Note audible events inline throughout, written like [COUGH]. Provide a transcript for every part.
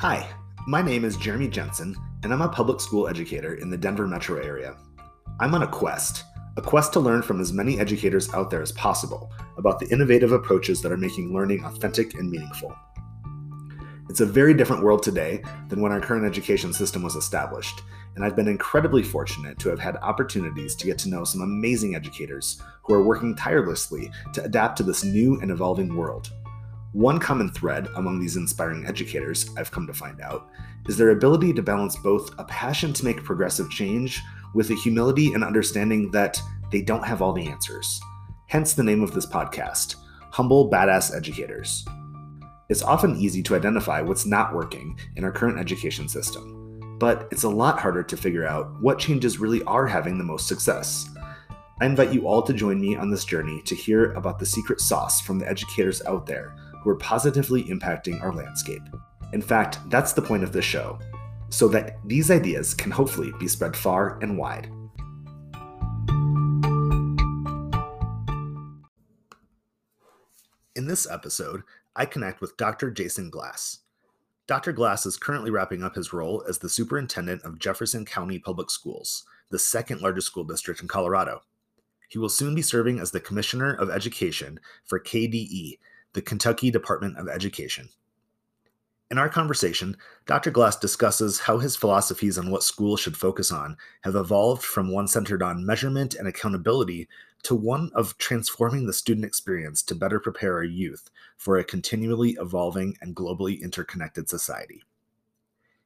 Hi, my name is Jeremy Jensen, and I'm a public school educator in the Denver metro area. I'm on a quest, a quest to learn from as many educators out there as possible about the innovative approaches that are making learning authentic and meaningful. It's a very different world today than when our current education system was established, and I've been incredibly fortunate to have had opportunities to get to know some amazing educators who are working tirelessly to adapt to this new and evolving world. One common thread among these inspiring educators, I've come to find out, is their ability to balance both a passion to make progressive change with a humility and understanding that they don't have all the answers. Hence the name of this podcast Humble Badass Educators. It's often easy to identify what's not working in our current education system, but it's a lot harder to figure out what changes really are having the most success. I invite you all to join me on this journey to hear about the secret sauce from the educators out there who are positively impacting our landscape. In fact, that's the point of this show, so that these ideas can hopefully be spread far and wide. In this episode, I connect with Dr. Jason Glass. Dr. Glass is currently wrapping up his role as the superintendent of Jefferson County Public Schools, the second largest school district in Colorado. He will soon be serving as the Commissioner of Education for KDE, the Kentucky Department of Education. In our conversation, Dr. Glass discusses how his philosophies on what schools should focus on have evolved from one centered on measurement and accountability to one of transforming the student experience to better prepare our youth for a continually evolving and globally interconnected society.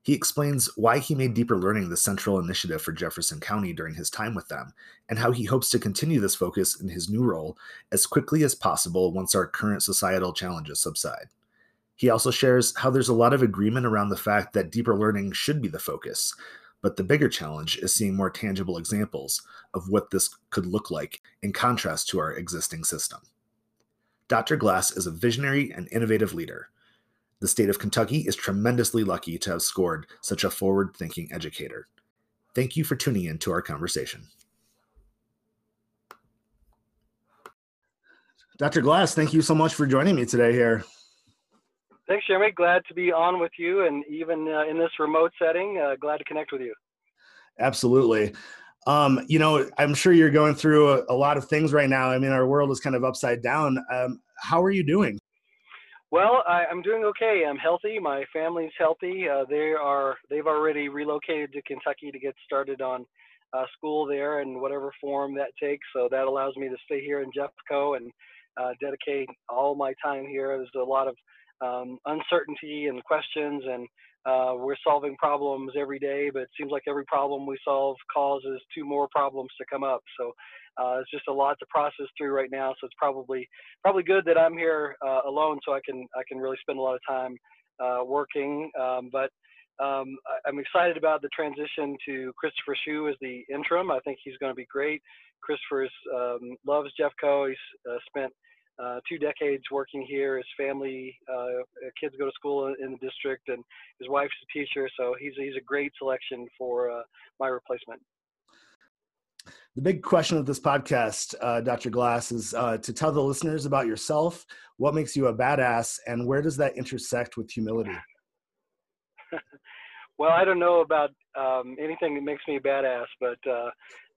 He explains why he made deeper learning the central initiative for Jefferson County during his time with them, and how he hopes to continue this focus in his new role as quickly as possible once our current societal challenges subside. He also shares how there's a lot of agreement around the fact that deeper learning should be the focus, but the bigger challenge is seeing more tangible examples of what this could look like in contrast to our existing system. Dr. Glass is a visionary and innovative leader the state of Kentucky is tremendously lucky to have scored such a forward thinking educator. Thank you for tuning in to our conversation. Dr. Glass, thank you so much for joining me today here. Thanks, Jeremy. Glad to be on with you, and even uh, in this remote setting, uh, glad to connect with you. Absolutely. Um, you know, I'm sure you're going through a, a, lot of things right now. I mean, our world is kind of upside down. Um, how are you doing? Well, I, am doing okay. I'm healthy. My family's healthy. Uh, they are. They've already relocated to Kentucky to get started on uh, school there in whatever form that takes. So that allows me to stay here in Jeffco and uh, dedicate all my time here. There's a lot of um, uncertainty and questions, and uh, we're solving problems every day. But it seems like every problem we solve causes two more problems to come up. So uh, it's just a lot to process through right now, so it's probably probably good that I'm here uh, alone, so I can I can really spend a lot of time uh, working. Um, but um, I'm excited about the transition to Kristopher Schuh as the interim. I think he's going to be great. Christopher um, loves Jeffco. He's uh, spent uh, two decades working here. His family, uh, kids go to school in the district, and his wife's a teacher, so he's he's a great selection for uh, my replacement the big question of this podcast, uh, Dr. Glass, is uh, to tell the listeners about yourself. What makes you a badass, and where does that intersect with humility? [LAUGHS] well, I don't know about um, anything that makes me a badass, but uh,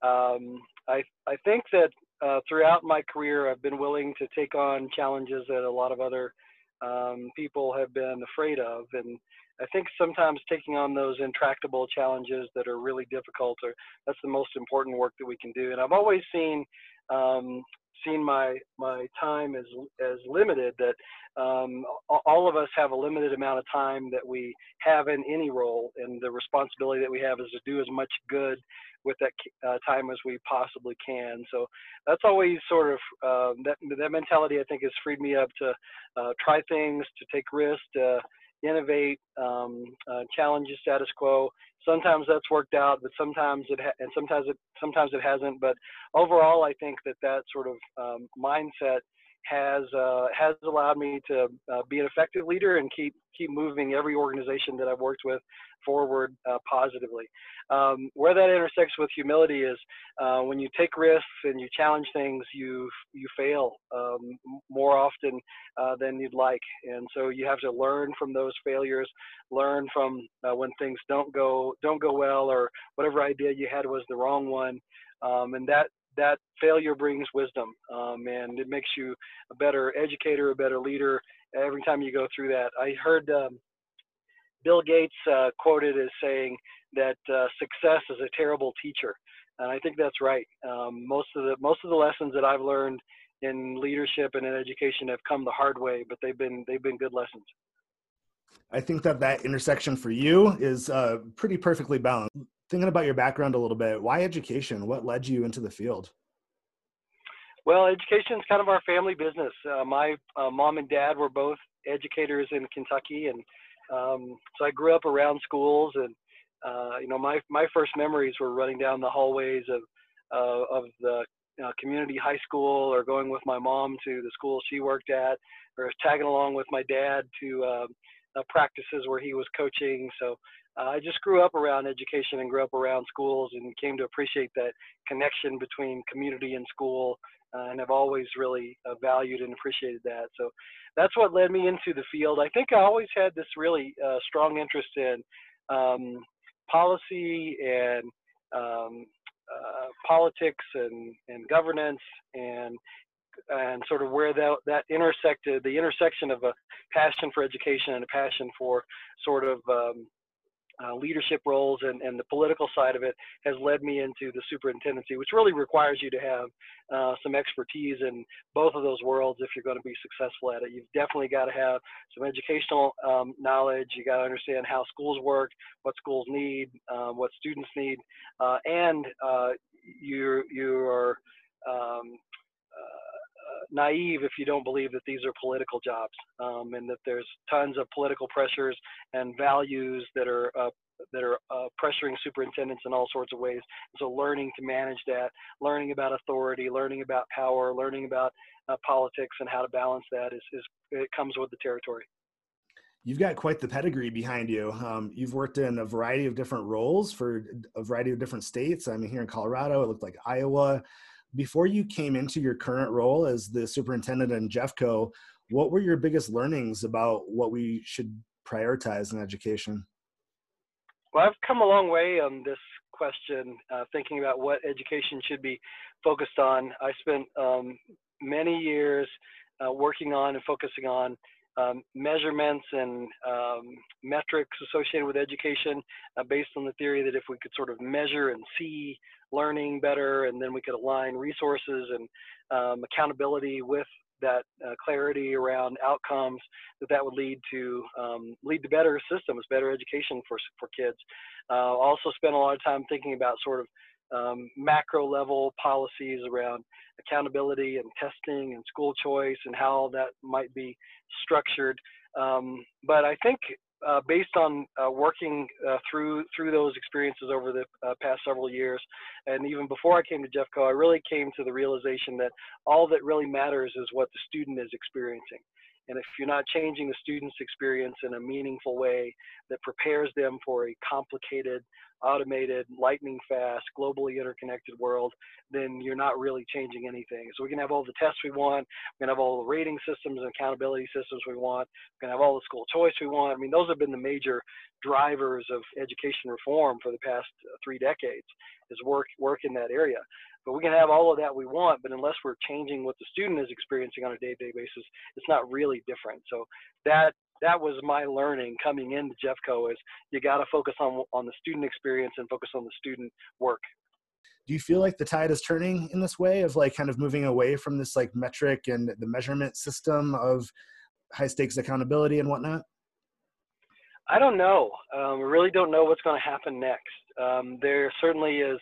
um, I I think that uh, throughout my career, I've been willing to take on challenges that a lot of other um, people have been afraid of, and I think sometimes taking on those intractable challenges that are really difficult, or that's the most important work that we can do. And I've always seen um, seen my my time as as limited. That um, all of us have a limited amount of time that we have in any role, and the responsibility that we have is to do as much good with that uh, time as we possibly can. So that's always sort of um, that that mentality. I think has freed me up to uh, try things, to take risks, to innovate, um, uh, challenge the status quo. Sometimes that's worked out, but sometimes it ha- and sometimes it sometimes it hasn't. But overall, I think that that sort of um, mindset has uh, has allowed me to uh, be an effective leader and keep keep moving every organization that I've worked with forward uh, positively. Um, where that intersects with humility is uh, when you take risks and you challenge things, you you fail um, more often uh, than you'd like, and so you have to learn from those failures, learn from uh, when things don't go don't go well or whatever idea you had was the wrong one, um, and that that failure brings wisdom um, and it makes you a better educator, a better leader every time you go through that. I heard um, Bill Gates uh, quoted as saying that uh, success is a terrible teacher, and I think that's right. Um, most of the most of the lessons that I've learned in leadership and in education have come the hard way, but they've been they've been good lessons. I think that that intersection for you is uh, pretty perfectly balanced thinking about your background a little bit, why education? What led you into the field? Well, education is kind of our family business. Uh, my uh, mom and dad were both educators in Kentucky, and um, so I grew up around schools. And uh, you know, my my first memories were running down the hallways of uh, of the uh, community high school, or going with my mom to the school she worked at, or tagging along with my dad to uh, practices where he was coaching. So uh, I just grew up around education and grew up around schools and came to appreciate that connection between community and school uh, and have always really uh, valued and appreciated that. So that's what led me into the field. I think I always had this really uh, strong interest in um, policy and um, uh, politics and, and governance and and sort of where that that intersected the intersection of a passion for education and a passion for sort of um, uh, leadership roles and, and the political side of it has led me into the superintendency, which really requires you to have uh, some expertise in both of those worlds if you're going to be successful at it. You've definitely got to have some educational um, knowledge. You got to understand how schools work, what schools need, um, what students need, uh, and uh, you're you are um, naive if you don't believe that these are political jobs um, and that there's tons of political pressures and values that are uh, that are uh, pressuring superintendents in all sorts of ways. So learning to manage that, learning about authority, learning about power, learning about uh, politics and how to balance that is, is it comes with the territory. You've got quite the pedigree behind you. Um, you've worked in a variety of different roles for a variety of different states. I mean, here in Colorado, it looked like Iowa before you came into your current role as the superintendent in Jeffco, what were your biggest learnings about what we should prioritize in education? Well, I've come a long way on this question, uh, thinking about what education should be focused on. I spent um, many years uh, working on and focusing on um, measurements and um, metrics associated with education uh, based on the theory that if we could sort of measure and see learning better and then we could align resources and um, accountability with that uh, clarity around outcomes that that would lead to um, lead to better systems better education for for kids uh, also spent a lot of time thinking about sort of um, macro level policies around accountability and testing and school choice and how that might be structured. Um, but I think uh, based on uh, working uh, through through those experiences over the uh, past several years, and even before I came to Jeffco, I really came to the realization that all that really matters is what the student is experiencing. And if you're not changing the student's experience in a meaningful way that prepares them for a complicated, automated, lightning fast, globally interconnected world, then you're not really changing anything. So we can have all the tests we want, we can have all the rating systems and accountability systems we want, we can have all the school choice we want. I mean, those have been the major drivers of education reform for the past uh, three decades is work work in that area. But we can have all of that we want, but unless we're changing what the student is experiencing on a day-to-day basis, it's not really different. So that that was my learning coming into Jeffco is you got to focus on on the student experience and focus on the student work. Do you feel like the tide is turning in this way of like kind of moving away from this like metric and the measurement system of high stakes accountability and whatnot? I don't know. Um, we really don't know what's going to happen next. Um, there certainly is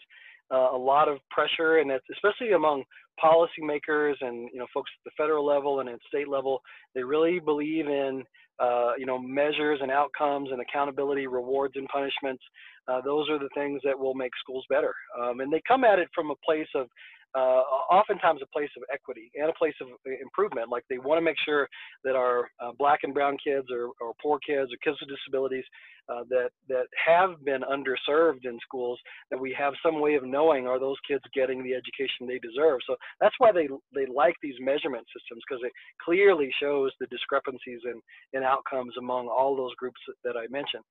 uh, a lot of pressure, and especially among policymakers and you know folks at the federal level and at state level. They really believe in uh, you know measures and outcomes and accountability, rewards and punishments. Uh, those are the things that will make schools better, um, and they come at it from a place of uh, oftentimes a place of equity and a place of improvement. Like they want to make sure that our uh, black and brown kids or, or poor kids or kids with disabilities uh, that that have been underserved in schools that we have some way of knowing are those kids getting the education they deserve. So that's why they they like these measurement systems because it clearly shows the discrepancies in in outcomes among all those groups that I mentioned.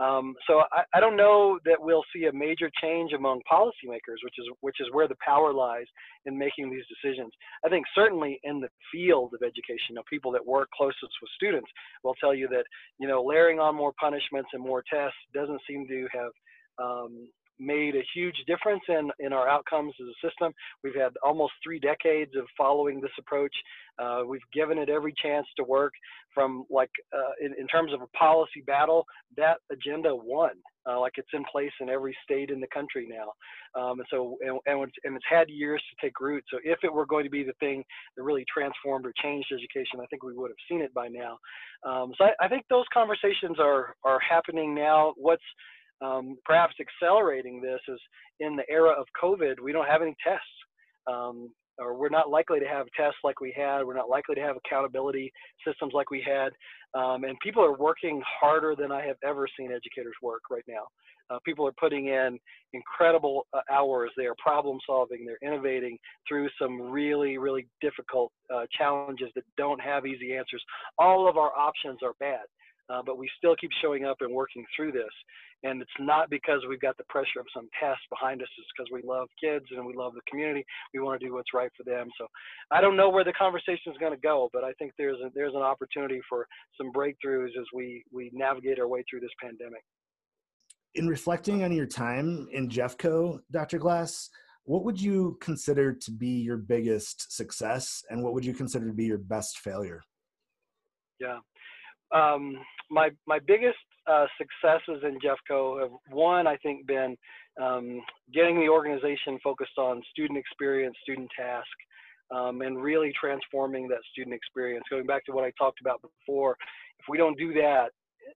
Um, so I, I, don't know that we'll see a major change among policymakers, which is which is where the power lies in making these decisions. I think certainly in the field of education, you know, people that work closest with students will tell you that you know layering on more punishments and more tests doesn't seem to have um, made a huge difference in, in our outcomes as a system. We've had almost three decades of following this approach. Uh, we've given it every chance to work from like uh, in, in, terms of a policy battle, that agenda won. Uh, like it's in place in every state in the country now. Um, and so, and, and, it's, and it's had years to take root. So if it were going to be the thing that really transformed or changed education, I think we would have seen it by now. Um, so I, I think those conversations are, are happening now. What's, um, perhaps accelerating this is in the era of COVID, we don't have any tests. Um, or we're not likely to have tests like we had. We're not likely to have accountability systems like we had. Um, and people are working harder than I have ever seen educators work right now. Uh, people are putting in incredible uh, hours. They are problem solving. They're innovating through some really, really difficult uh, challenges that don't have easy answers. All of our options are bad uh, but we still keep showing up and working through this. And it's not because we've got the pressure of some test behind us. It's because we love kids and we love the community. We want to do what's right for them. So I don't know where the conversation is going to go, but I think there's a, there's an opportunity for some breakthroughs as we we navigate our way through this pandemic. In reflecting on your time in Jeffco, Dr. Glass, what would you consider to be your biggest success, and what would you consider to be your best failure? Yeah. Um, my my biggest uh, successes in Jeffco have one, I think, been um, getting the organization focused on student experience, student task, um, and really transforming that student experience. Going back to what I talked about before, if we don't do that,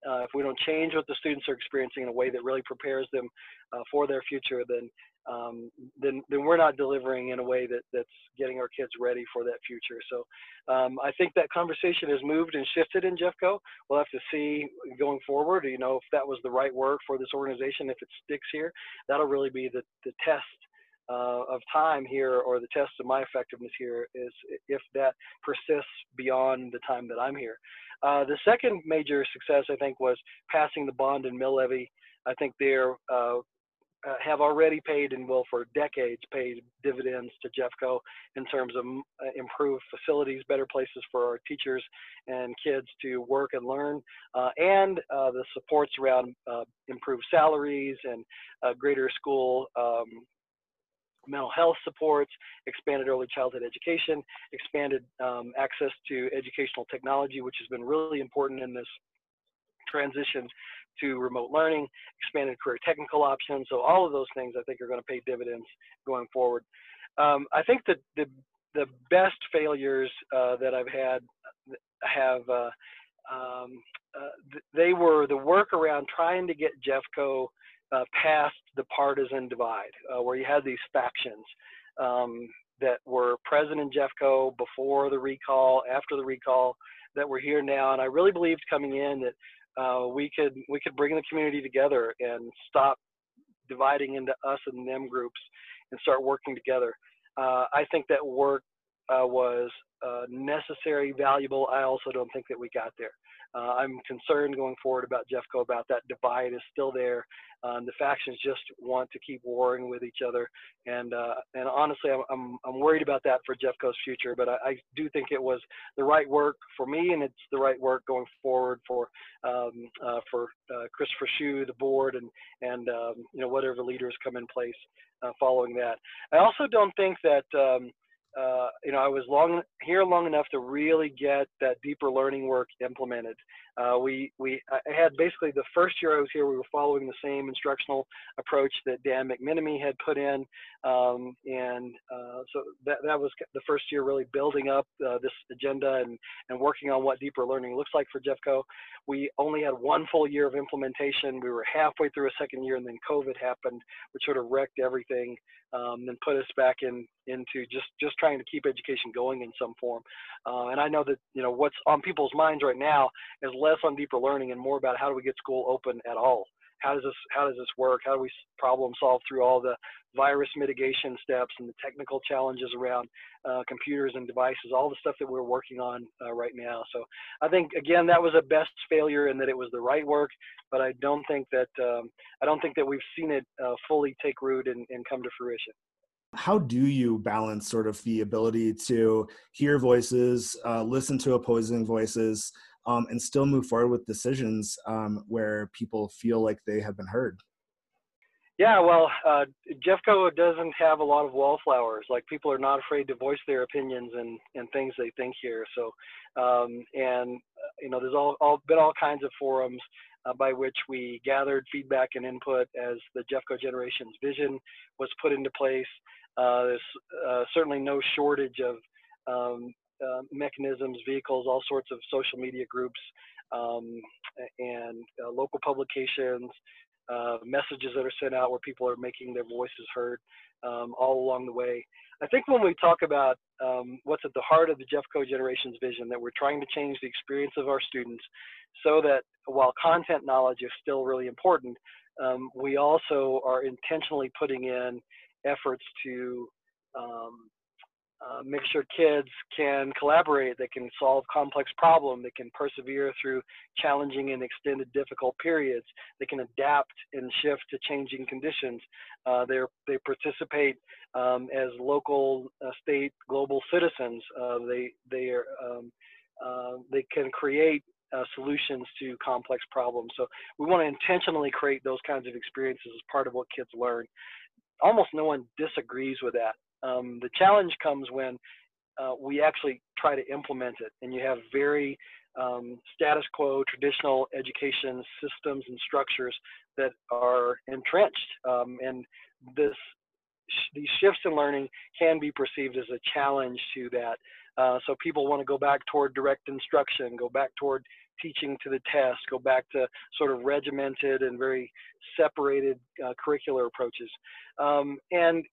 uh, if we don't change what the students are experiencing in a way that really prepares them uh, for their future, then um, then then we're not delivering in a way that that's getting our kids ready for that future. So um, I think that conversation has moved and shifted in Jeffco. We'll have to see going forward. You know if that was the right work for this organization. If it sticks here, that'll really be the the test. Uh, of time here, or the test of my effectiveness here, is if that persists beyond the time that I'm here. Uh, the second major success, I think, was passing the bond and mill levy. I think they're uh, uh, have already paid and will for decades paid dividends to Jeffco in terms of uh, improved facilities, better places for our teachers and kids to work and learn, uh, and the supports around improved salaries and greater school um, mental health supports, expanded early childhood education, expanded um, access to educational technology, which has been really important in this transition to remote learning, expanded career technical options. So all of those things I think are going to pay dividends going forward. Um, I think that the the best failures uh, that I've had have uh, um, uh, they were the work around trying to get Jeffco uh, past the partisan divide, uh, where you had these factions um, that were present in Jeffco before the recall, after the recall, that were here now. And I really believed coming in that uh, we could we could bring the community together and stop dividing into us and them groups and start working together. Uh, I think that work uh, was uh, necessary, valuable. I also don't think that we got there. Uh, I'm concerned going forward about Jeffco about that divide is still there. Um, the factions just want to keep warring with each other, and uh, and honestly, I'm, I'm, I'm worried about that for Jeffco's future. But I, I, do think it was the right work for me, and it's the right work going forward for um, uh, for uh, Kristopher Schuh, the board, and and um, you know whatever leaders come in place uh, following that. I also don't think that. Uh, you know, I was long here long enough to really get that deeper learning work implemented. Uh, we we had basically the first year I was here, we were following the same instructional approach that Dan McMinimee had put in. Um, and uh, so that, that was the first year really building up uh, this agenda and, and working on what deeper learning looks like for Jeffco. We only had one full year of implementation. We were halfway through a second year and then COVID happened, which sort of wrecked everything um, and put us back in into just just trying to keep education going in some form. Uh, and I know that you know what's on people's minds right now is less on deeper learning and more about how do we get school open at all how does this how does this work? How do we problem solve through all the virus mitigation steps and the technical challenges around uh, computers and devices, all the stuff that we're working on uh, right now. So I think again that was a best failure in that it was the right work, but I don't think that um, I don't think that we've seen it uh, fully take root and, and come to fruition how do you balance sort of the ability to hear voices uh, listen to opposing voices um, and still move forward with decisions um, where people feel like they have been heard. Yeah, well, uh, Jeffco doesn't have a lot of wallflowers. Like people are not afraid to voice their opinions and, and things they think here. So, um, and uh, you know, there's all, all been all kinds of forums uh, by which we gathered feedback and input as the Jeffco Generations vision was put into place. Uh, there's uh, certainly no shortage of um, uh, mechanisms, vehicles, all sorts of social media groups, um, and uh, local publications, uh, messages that are sent out where people are making their voices heard um, all along the way. I think when we talk about um, what's at the heart of the Jeffco Generations vision, that we're trying to change the experience of our students so that while content knowledge is still really important, um, we also are intentionally putting in efforts to um, uh, make sure kids can collaborate, they can solve complex problems, they can persevere through challenging and extended difficult periods, they can adapt and shift to changing conditions. Uh, they participate um, as local, uh, state, global citizens. Uh, they they are um, uh, they can create uh, solutions to complex problems. So we want to intentionally create those kinds of experiences as part of what kids learn. Almost no one disagrees with that. Um, the challenge comes when uh, we actually try to implement it, and you have very um, status quo traditional education systems and structures that are entrenched, um, and this these shifts in learning can be perceived as a challenge to that. Uh, so people want to go back toward direct instruction, go back toward teaching to the test, go back to sort of regimented and very separated uh, curricular approaches. Um, and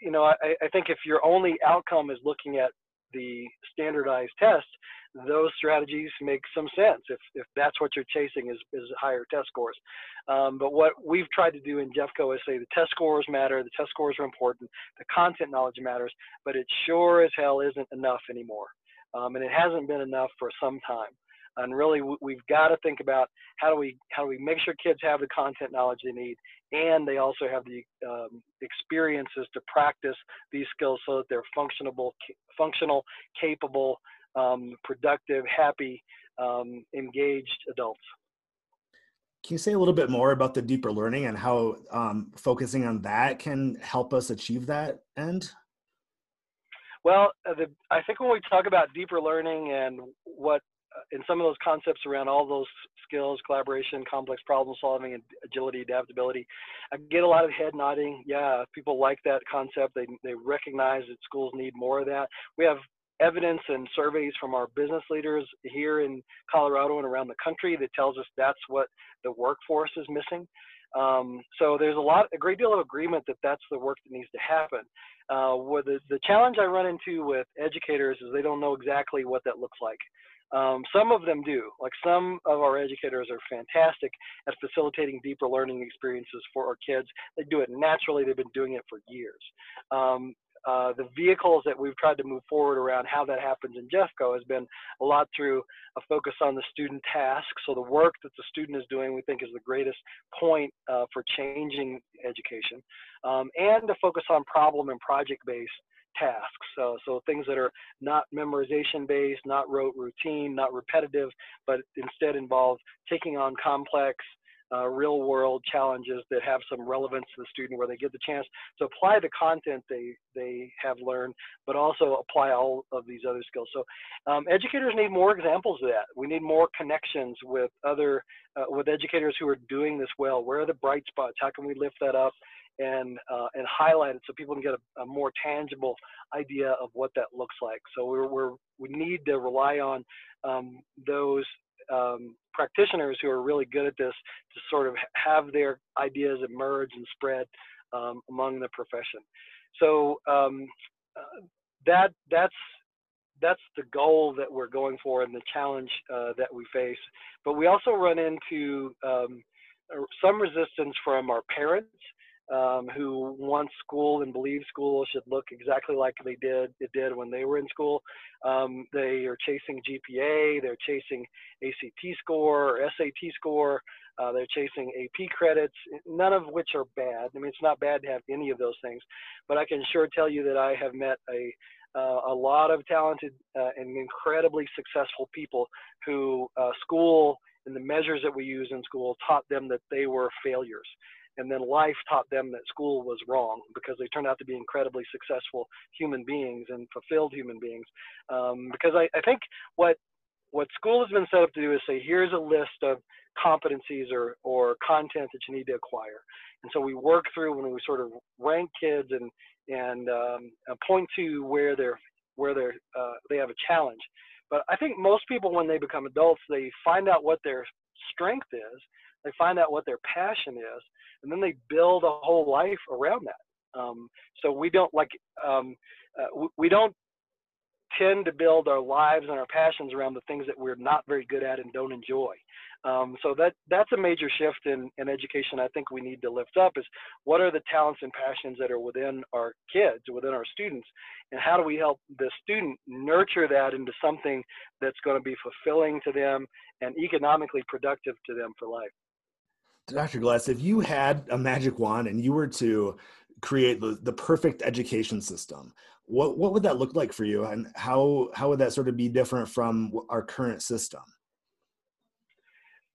you know, I, I think if your only outcome is looking at the standardized test, those strategies make some sense if, if that's what you're chasing is, is higher test scores. Um, but what we've tried to do in Jeffco is say the test scores matter, the test scores are important, the content knowledge matters, but it sure as hell isn't enough anymore. Um, and it hasn't been enough for some time and really we've got to think about how do we how do we make sure kids have the content knowledge they need and they also have the um, experiences to practice these skills so that they're functional functional capable um, productive happy um, engaged adults. Can you say a little bit more about the deeper learning and how um, focusing on that can help us achieve that end? Well, uh, the, I think when we talk about deeper learning and what in some of those concepts around all those skills, collaboration, complex problem solving, and agility, adaptability, I get a lot of head nodding. Yeah, people like that concept. They they recognize that schools need more of that. We have evidence and surveys from our business leaders here in Colorado and around the country that tells us that's what the workforce is missing. Um, so there's a lot, a great deal of agreement that that's the work that needs to happen. Uh, the, the challenge I run into with educators is they don't know exactly what that looks like. Um, some of them do. Like some of our educators are fantastic at facilitating deeper learning experiences for our kids. They do it naturally. They've been doing it for years. Um, uh, the vehicles that we've tried to move forward around how that happens in Jeffco has been a lot through a focus on the student task. So the work that the student is doing, we think, is the greatest point uh, for changing education, um, and to focus on problem and project-based tasks. So, so things that are not memorization based, not rote routine, not repetitive, but instead involve taking on complex, uh, real world challenges that have some relevance to the student where they get the chance to apply the content they, they have learned, but also apply all of these other skills. So um, educators need more examples of that. We need more connections with other, uh, with educators who are doing this well. Where are the bright spots? How can we lift that up and uh, and highlight it so people can get a, a, more tangible idea of what that looks like. So we're, we're we need to rely on um, those um, practitioners who are really good at this to sort of have their ideas emerge and spread um, among the profession. So um, uh, that that's that's the goal that we're going for and the challenge uh, that we face. But we also run into um, some resistance from our parents um, who want school and believe school should look exactly like they did it did when they were in school. Um, they are chasing GPA, they're chasing ACT score or SAT score, uh, they're chasing AP credits, none of which are bad. I mean, it's not bad to have any of those things, but I can sure tell you that I have met a uh, a lot of talented uh, and incredibly successful people who uh, school and the measures that we use in school taught them that they were failures and then life taught them that school was wrong because they turned out to be incredibly successful human beings and fulfilled human beings. Um, because I, I think what what school has been set up to do is say, here's a list of competencies or, or content that you need to acquire. And so we work through when we sort of rank kids and, and um, point to where they're, where they're, uh, they have a challenge. But I think most people, when they become adults, they find out what their strength is, they find out what their passion is, and then they build a whole life around that. Um, so we don't like um, uh, we don't tend to build our lives and our passions around the things that we're not very good at and don't enjoy. Um, so that that's a major shift in, in education. I think we need to lift up is what are the talents and passions that are within our kids, within our students, and how do we help the student nurture that into something that's going to be fulfilling to them and economically productive to them for life. Dr. Glass, if you had a magic wand and you were to create the, the perfect education system, what, what would that look like for you and how, how would that sort of be different from our current system?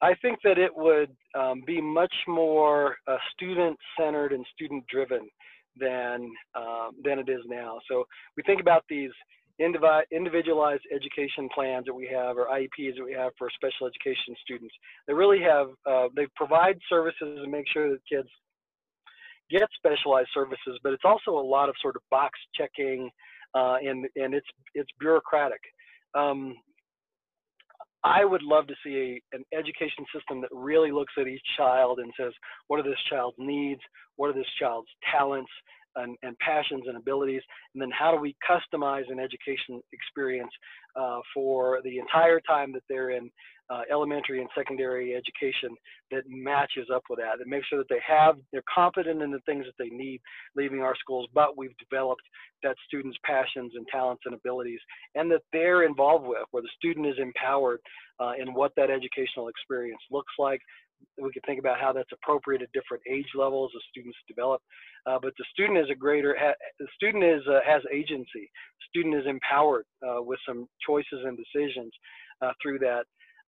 I think that it would um, be much more uh, student centered and student driven than, um, than it is now. So we think about these individualized education plans that we have or IEPs that we have for special education students. They really have, uh, they provide services and make sure that kids get specialized services, but it's also a lot of sort of box checking uh, and, and it's, it's bureaucratic. Um, I would love to see a, an education system that really looks at each child and says, what are this child's needs? What are this child's talents? And, and, passions and abilities, and then how do we customize an education experience uh, for the entire time that they're in uh, elementary and secondary education that matches up with that, that makes sure that they have, they're confident in the things that they need leaving our schools, but we've developed that student's passions and talents and abilities, and that they're involved with, where the student is empowered uh, in what that educational experience looks like, we can think about how that's appropriate at different age levels as students develop. Uh, but the student is a greater, ha, the student is uh, has agency. Student is empowered uh, with some choices and decisions uh, through that,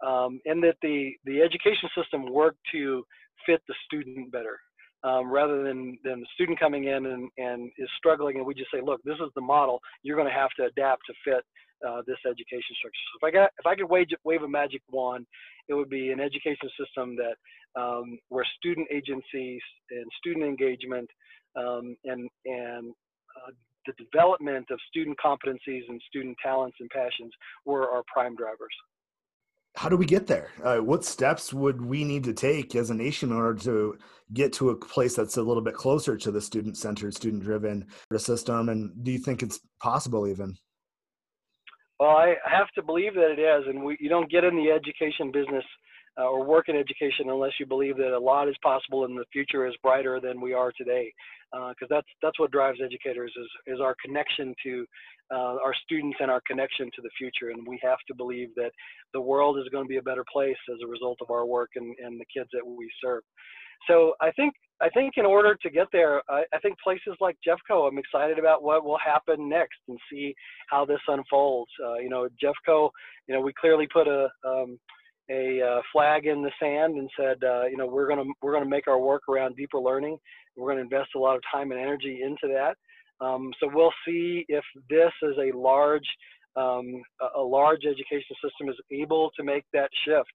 um, and that the the education system work to fit the student better. Um, rather than, than the student coming in and, and is struggling and we just say, look, this is the model, you're going to have to adapt to fit uh, this education structure. So if I got, if I could wave, wave a magic wand, it would be an education system that um, where student agencies and student engagement um, and and uh, the development of student competencies and student talents and passions were our prime drivers. How do we get there? Uh, what steps would we need to take as a nation in order to get to a place that's a little bit closer to the student-centered, student-driven system? And do you think it's possible even? Well, I have to believe that it is, and we, you don't get in the education business uh, or work in education unless you believe that a lot is possible and the future is brighter than we are today. Because uh, that's that's what drives educators is is our connection to uh, our students and our connection to the future. And we have to believe that the world is going to be a better place as a result of our work and, and the kids that we serve. So I think I think in order to get there, I, I, think places like Jeffco, I'm excited about what will happen next and see how this unfolds. Uh, you know, Jeffco, you know, we clearly put a um, a uh, flag in the sand and said, uh, you know, we're gonna we're gonna make our work around deeper learning. We're gonna invest a lot of time and energy into that. Um, so we'll see if this is a large um, a large education system is able to make that shift.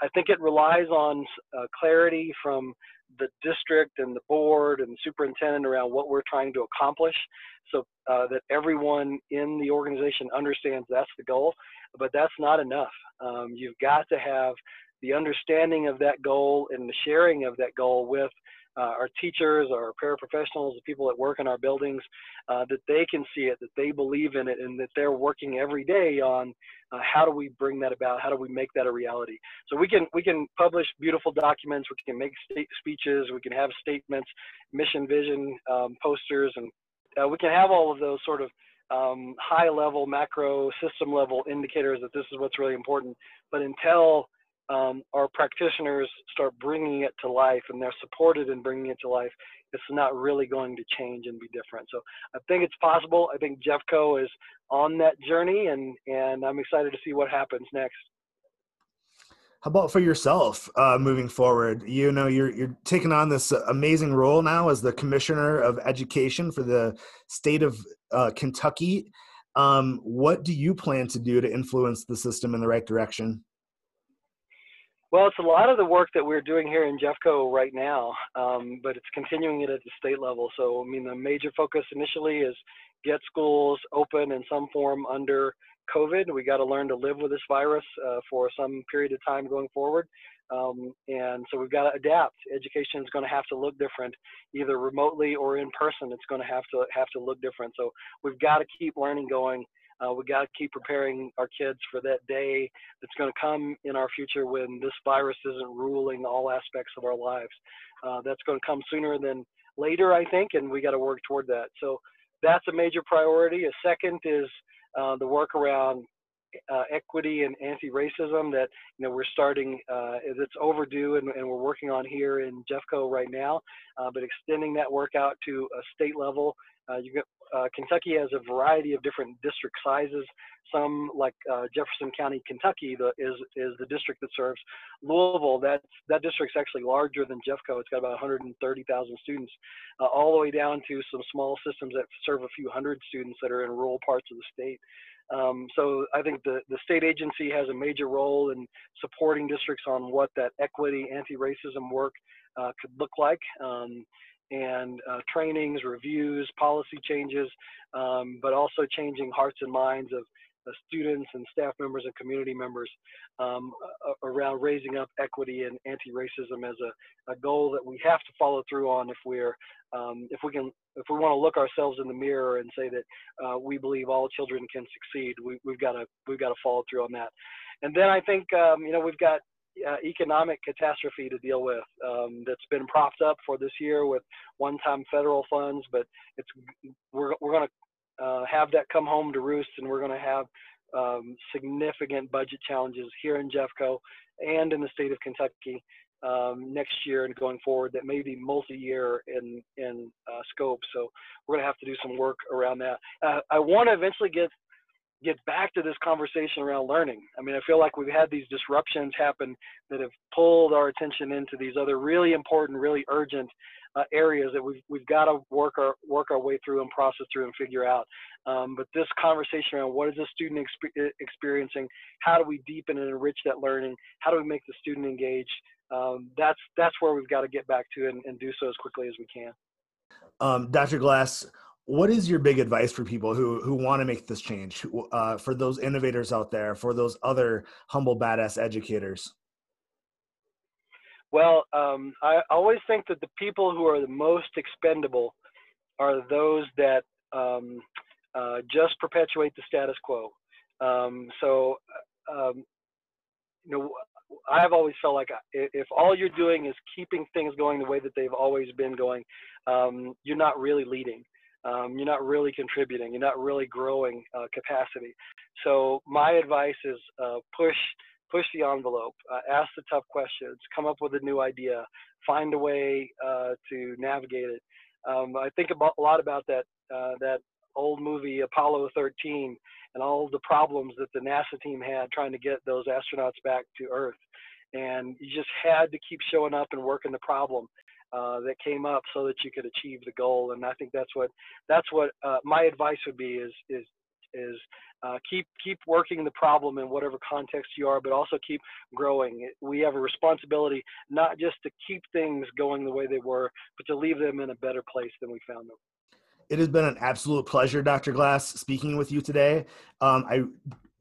I think it relies on uh, clarity from the district and the board and the superintendent around what we're trying to accomplish so uh, that everyone in the organization understands that's the goal. But that's not enough. Um, you've got to have the understanding of that goal and the sharing of that goal with uh, our teachers, our paraprofessionals, the people that work in our buildings, uh, that they can see it, that they believe in it, and that they're working every day on uh, how do we bring that about, how do we make that a reality. So we can we can publish beautiful documents, we can make speeches, we can have statements, mission, vision, um, posters, and uh, we can have all of those sort of um, high level, macro, system level indicators that this is what's really important. But until um, our practitioners start bringing it to life and they're supported in bringing it to life, it's not really going to change and be different. So I think it's possible. I think Jeffco is on that journey, and and I'm excited to see what happens next. How about for yourself uh, moving forward? You know, you're you're taking on this amazing role now as the commissioner of education for the state of uh, Kentucky. Um, what do you plan to do to influence the system in the right direction? Well, it's a lot of the work that we're doing here in Jeffco right now, um, but it's continuing it at the state level. So, I mean, the major focus initially is get schools open in some form under COVID. We got to learn to live with this virus uh, for some period of time going forward. Um, and so we've got to adapt. Education is going to have to look different, either remotely or in person. It's going to have to have to look different. So we've got to keep learning going uh, we got to keep preparing our kids for that day that's going to come in our future when this virus isn't ruling all aspects of our lives. Uh, that's going to come sooner than later, I think, and we got to work toward that. So that's a major priority. A second is uh, the work around uh, equity and anti-racism that you know we're starting uh, it's overdue and, and, we're working on here in Jeffco right now uh, but extending that work out to a state level uh, you get, uh, Kentucky has a variety of different district sizes. Some, like uh, Jefferson County, Kentucky, the, is is the district that serves Louisville. That that district's actually larger than Jeffco. It's got about 130,000 students, all the way down to some small systems that serve a few hundred students that are in rural parts of the state. Um, so I think the, the state agency has a major role in supporting districts on what that equity, anti-racism work uh, could look like. Um, and uh, trainings, reviews, policy changes, um, but also changing hearts and minds of students and staff members and community members um, around raising up equity and anti-racism as a, a, goal that we have to follow through on if we're um, if we can if we want to look ourselves in the mirror and say that uh, we believe all children can succeed we, have got to we've got to follow through on that. And then I think um, you know we've got uh, economic catastrophe to deal with um, that's been propped up for this year with one-time federal funds, but it's we're we're going to uh, have that come home to roost, and we're going to have um, significant budget challenges here in Jeffco and in the state of Kentucky um, next year and going forward that may be multi-year in in uh, scope. So we're going to have to do some work around that. Uh, I want to eventually get get back to this conversation around learning. I mean, I feel like we've had these disruptions happen that have pulled our attention into these other really important, really urgent uh, areas that we've we've got to work our work our way through and process through and figure out. Um, but this conversation around what is the student exp- experiencing, how do we deepen and enrich that learning, how do we make the student engaged? Um, that's that's where we've got to get back to and, and do so as quickly as we can. Um, Dr. Glass, what is your big advice for people who who want to make this change uh, for those innovators out there for those other humble badass educators? Well um, i always think that the people who are the most expendable are those that um, uh, just perpetuate the status quo. Um, so um, you know I've always felt like if all you're doing is keeping things going the way that they've always been going, um, you're not really leading um, you're not really contributing. You're not really growing uh, capacity. So my advice is uh, push push the envelope, uh, ask the tough questions, come up with a new idea, find a way uh, to navigate it. Um, I think about, a lot about that uh, that old movie Apollo 13 and all the problems that the NASA team had trying to get those astronauts back to Earth. And you just had to keep showing up and working the problem. Uh, that came up so that you could achieve the goal. And I think that's what that's what uh, my advice would be is is is uh, keep keep working the problem in whatever context you are, but also keep growing. We have a responsibility not just to keep things going the way they were, but to leave them in a better place than we found them. It has been an absolute pleasure, Dr. Glass, speaking with you today. Um, I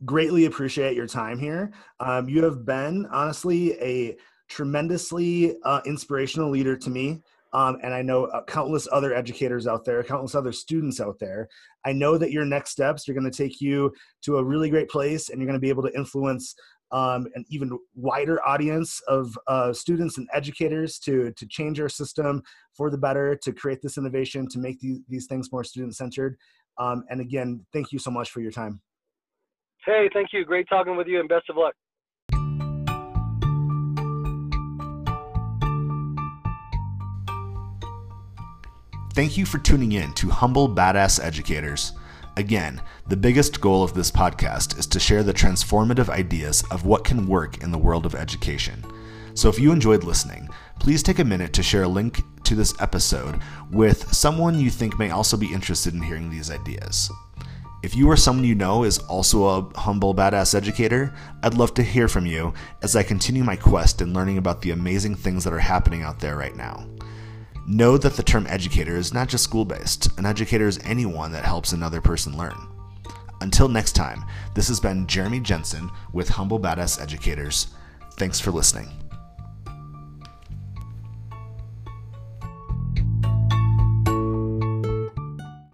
greatly appreciate your time here. Um, you have been, honestly, a tremendously uh, inspirational leader to me. Um, and I know uh, countless other educators out there, countless other students out there. I know that your next steps are going to take you to a really great place, and you're going to be able to influence um, an even wider audience of uh, students and educators to to change our system for the better, to create this innovation, to make these, these things more student centered. Um, and again, thank you so much for your time. Hey, thank you. Great talking with you, and best of luck. Thank you for tuning in to Humble Badass Educators. Again, the biggest goal of this podcast is to share the transformative ideas of what can work in the world of education. So if you enjoyed listening, please take a minute to share a link to this episode with someone you think may also be interested in hearing these ideas. If you or someone you know is also a humble badass educator, I'd love to hear from you as I continue my quest in learning about the amazing things that are happening out there right now. Know that the term educator is not just school based, an educator is anyone that helps another person learn. Until next time, this has been Jeremy Jensen with Humble Badass Educators. Thanks for listening.